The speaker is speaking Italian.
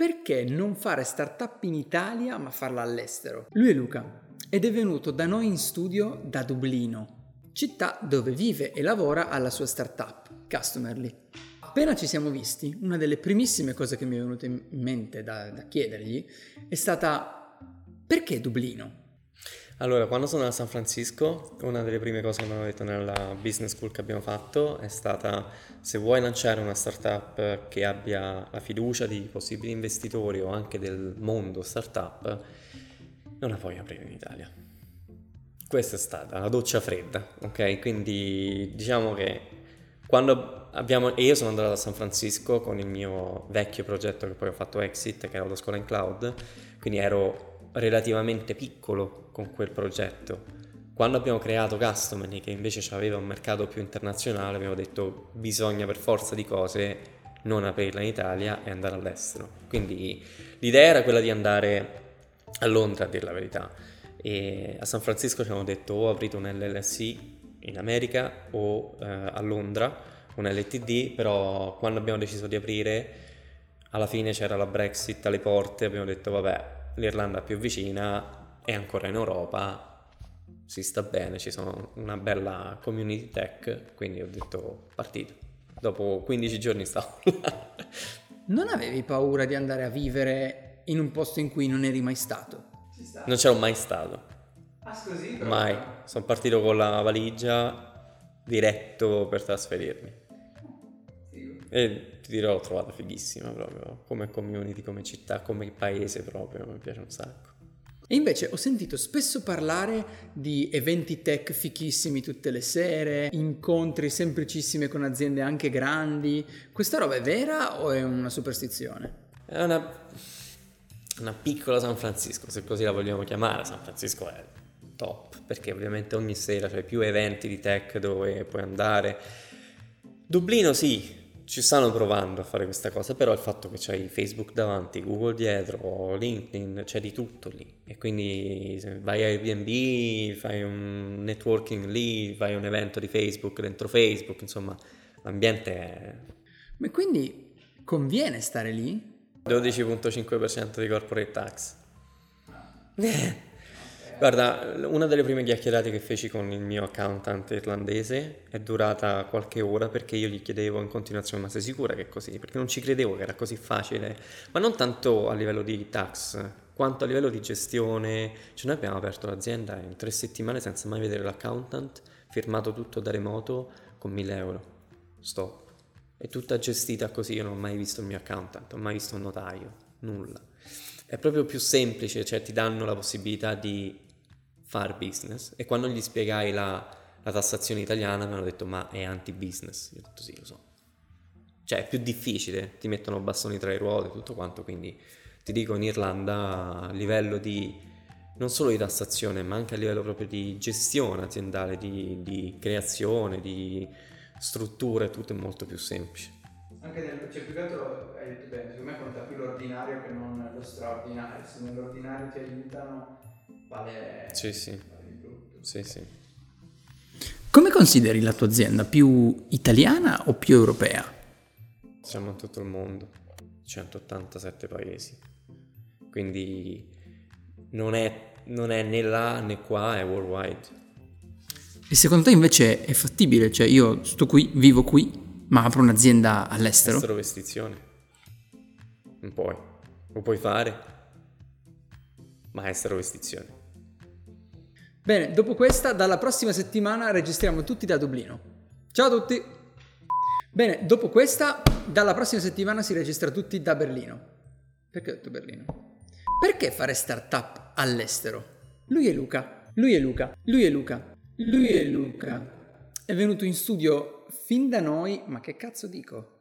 perché non fare startup in Italia ma farla all'estero? Lui è Luca ed è venuto da noi in studio da Dublino, città dove vive e lavora alla sua startup, Customerly. Appena ci siamo visti, una delle primissime cose che mi è venuta in mente da, da chiedergli è stata perché Dublino? Allora, quando sono a San Francisco, una delle prime cose che mi hanno detto nella business school che abbiamo fatto è stata se vuoi lanciare una startup che abbia la fiducia di possibili investitori o anche del mondo startup, non la puoi aprire in Italia. Questa è stata la doccia fredda, ok? Quindi diciamo che quando abbiamo... E io sono andato a San Francisco con il mio vecchio progetto che poi ho fatto Exit, che era la scuola in cloud, quindi ero relativamente piccolo con quel progetto. Quando abbiamo creato Customany, che invece aveva un mercato più internazionale, abbiamo detto bisogna per forza di cose non aprirla in Italia e andare all'estero. Quindi l'idea era quella di andare a Londra, a dire la verità. E a San Francisco ci abbiamo detto o aprite un LLC in America o eh, a Londra un LTD, però quando abbiamo deciso di aprire alla fine c'era la Brexit alle porte, abbiamo detto vabbè l'Irlanda più vicina è ancora in Europa, si sta bene, ci sono una bella community tech, quindi ho detto partito. Dopo 15 giorni stavo là. Non avevi paura di andare a vivere in un posto in cui non eri mai stato? Non c'ero mai stato. Ah, così? Mai. Sono partito con la valigia diretto per trasferirmi. E ti dirò, l'ho trovata fighissima proprio, come community, come città, come paese proprio, mi piace un sacco. E invece ho sentito spesso parlare di eventi tech fichissimi tutte le sere, incontri semplicissimi con aziende anche grandi. Questa roba è vera o è una superstizione? È una, una piccola San Francisco, se così la vogliamo chiamare. San Francisco è top, perché ovviamente ogni sera c'è più eventi di tech dove puoi andare. Dublino sì, ci stanno provando a fare questa cosa, però il fatto che c'hai Facebook davanti, Google dietro, LinkedIn, c'è di tutto lì. E quindi vai a Airbnb, fai un networking lì, fai un evento di Facebook dentro Facebook, insomma, l'ambiente è... Ma quindi conviene stare lì? 12.5% di corporate tax. Guarda, una delle prime chiacchierate che feci con il mio accountant irlandese è durata qualche ora perché io gli chiedevo in continuazione ma sei sicura che è così? Perché non ci credevo che era così facile, ma non tanto a livello di tax quanto a livello di gestione. Cioè noi abbiamo aperto l'azienda in tre settimane senza mai vedere l'accountant, firmato tutto da remoto con 1000 euro. Stop. È tutta gestita così, io non ho mai visto il mio accountant, ho mai visto un notaio, nulla. È proprio più semplice, cioè ti danno la possibilità di fare business e quando gli spiegai la, la tassazione italiana mi hanno detto ma è anti-business. Io ho detto sì, lo so. Cioè è più difficile, ti mettono bastoni tra le ruote, tutto quanto, quindi ti dico in Irlanda a livello di non solo di tassazione ma anche a livello proprio di gestione aziendale, di, di creazione, di strutture, tutto è molto più semplice. Anche nel, cioè più che altro hai detto bene, secondo me conta più l'ordinario che non lo straordinario, se nell'ordinario ti aiutano vale... Sì, sì. Sì, sì. Come consideri la tua azienda? Più italiana o più europea? Siamo in tutto il mondo, 187 paesi, quindi non è, non è né là né qua, è worldwide. E secondo te invece è fattibile? Cioè io sto qui, vivo qui, ma apro un'azienda all'estero? Estero vestizione. Non puoi. Lo puoi fare, ma estero vestizione. Bene, dopo questa, dalla prossima settimana registriamo tutti da Dublino. Ciao a tutti! Bene, dopo questa, dalla prossima settimana si registra tutti da Berlino. Perché ho detto Berlino? Perché fare startup all'estero? Lui è Luca, lui è Luca, lui è Luca, lui è Luca. È venuto in studio fin da noi, ma che cazzo dico?